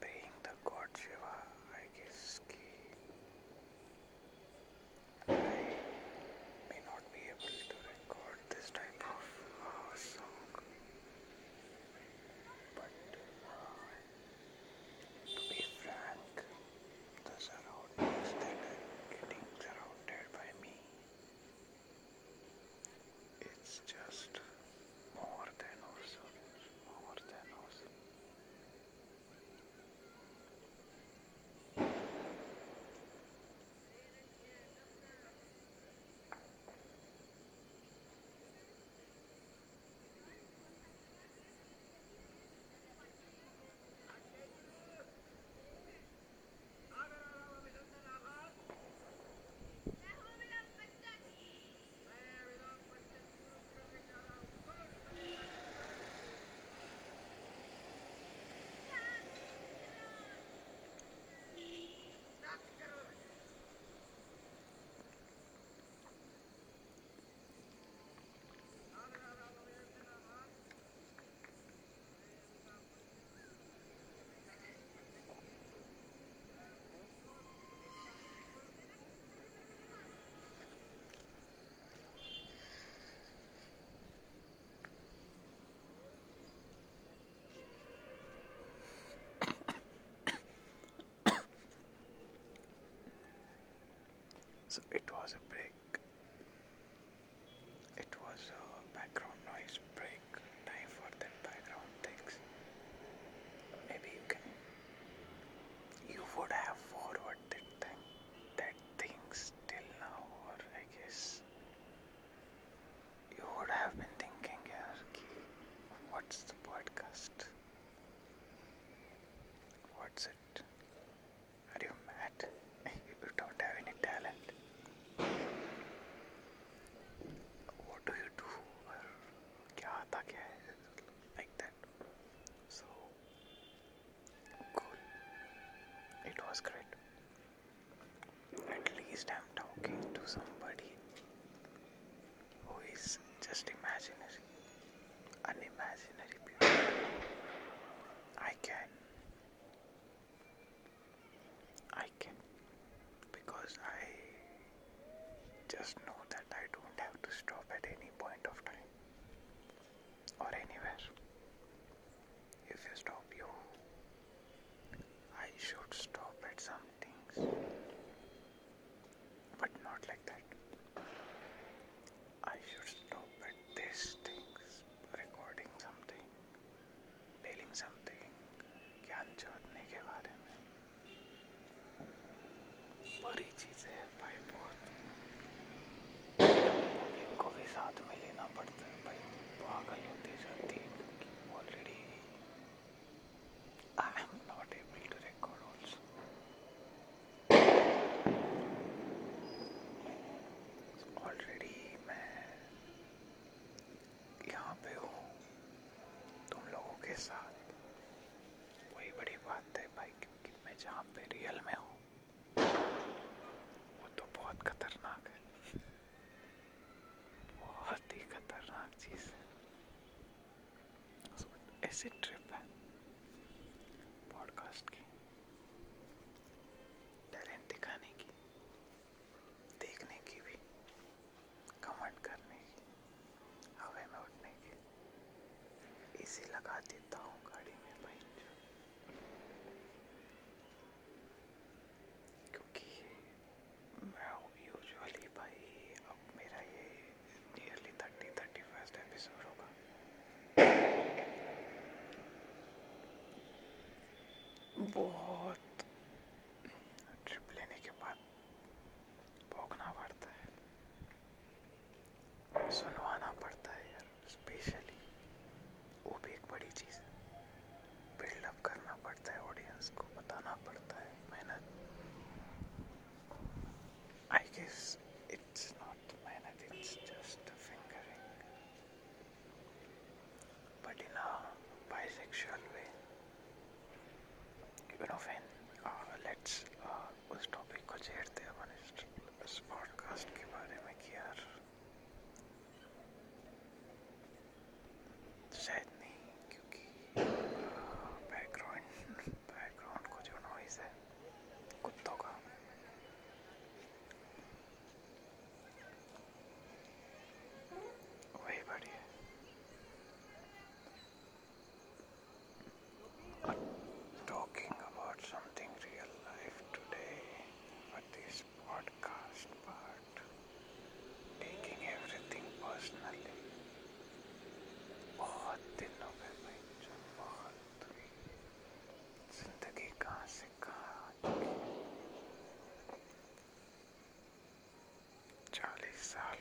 being So it was a break. It was a background noise break time for that background things. Maybe you can. You would have forwarded them. that things till now, or I guess you would have been thinking, yeah, what's the podcast? What's it? to somebody who is just imaginary, unimaginary. I can. I can. Because I just know. से trip है। Podcast की। boy. Exactly.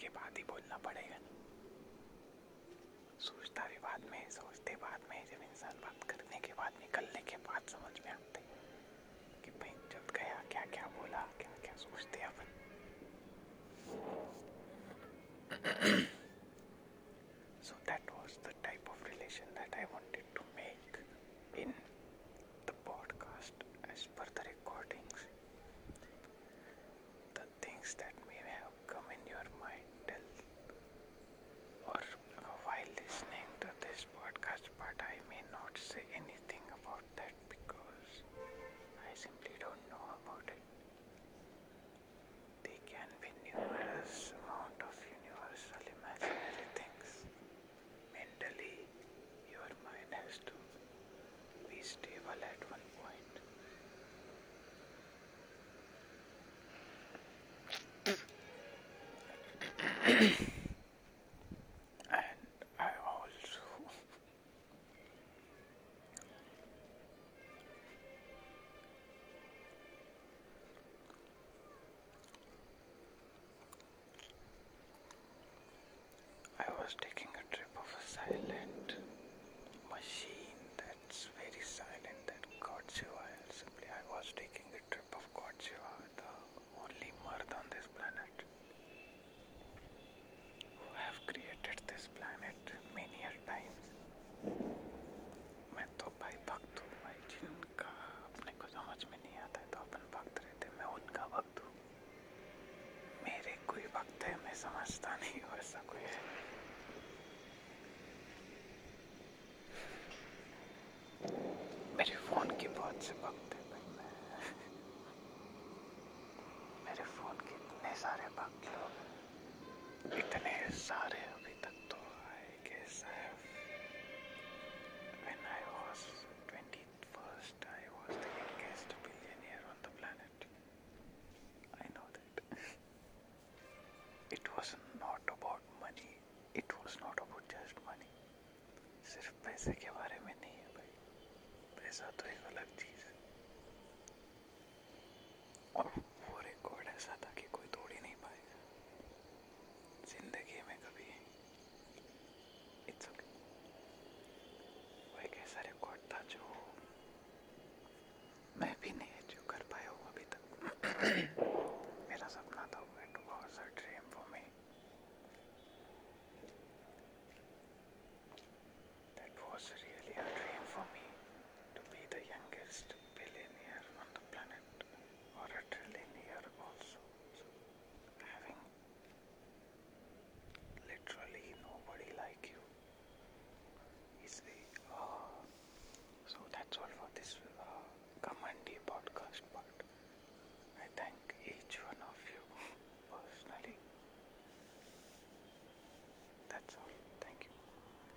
के बाद ही बोलना पड़ेगा। सोचता भी बाद में, सोचते बाद में जब इंसान बात करने के बाद, निकलने के बाद समझ में आते कि भाई जब गया क्या क्या बोला क्या क्या सोचते अपन। and I also I was taking a trip of a silent है मैं समझता नहीं हूँ ऐसा कोई है सिर्फ़ पैसे के बारे में नहीं है भाई। पैसा तो एक अलग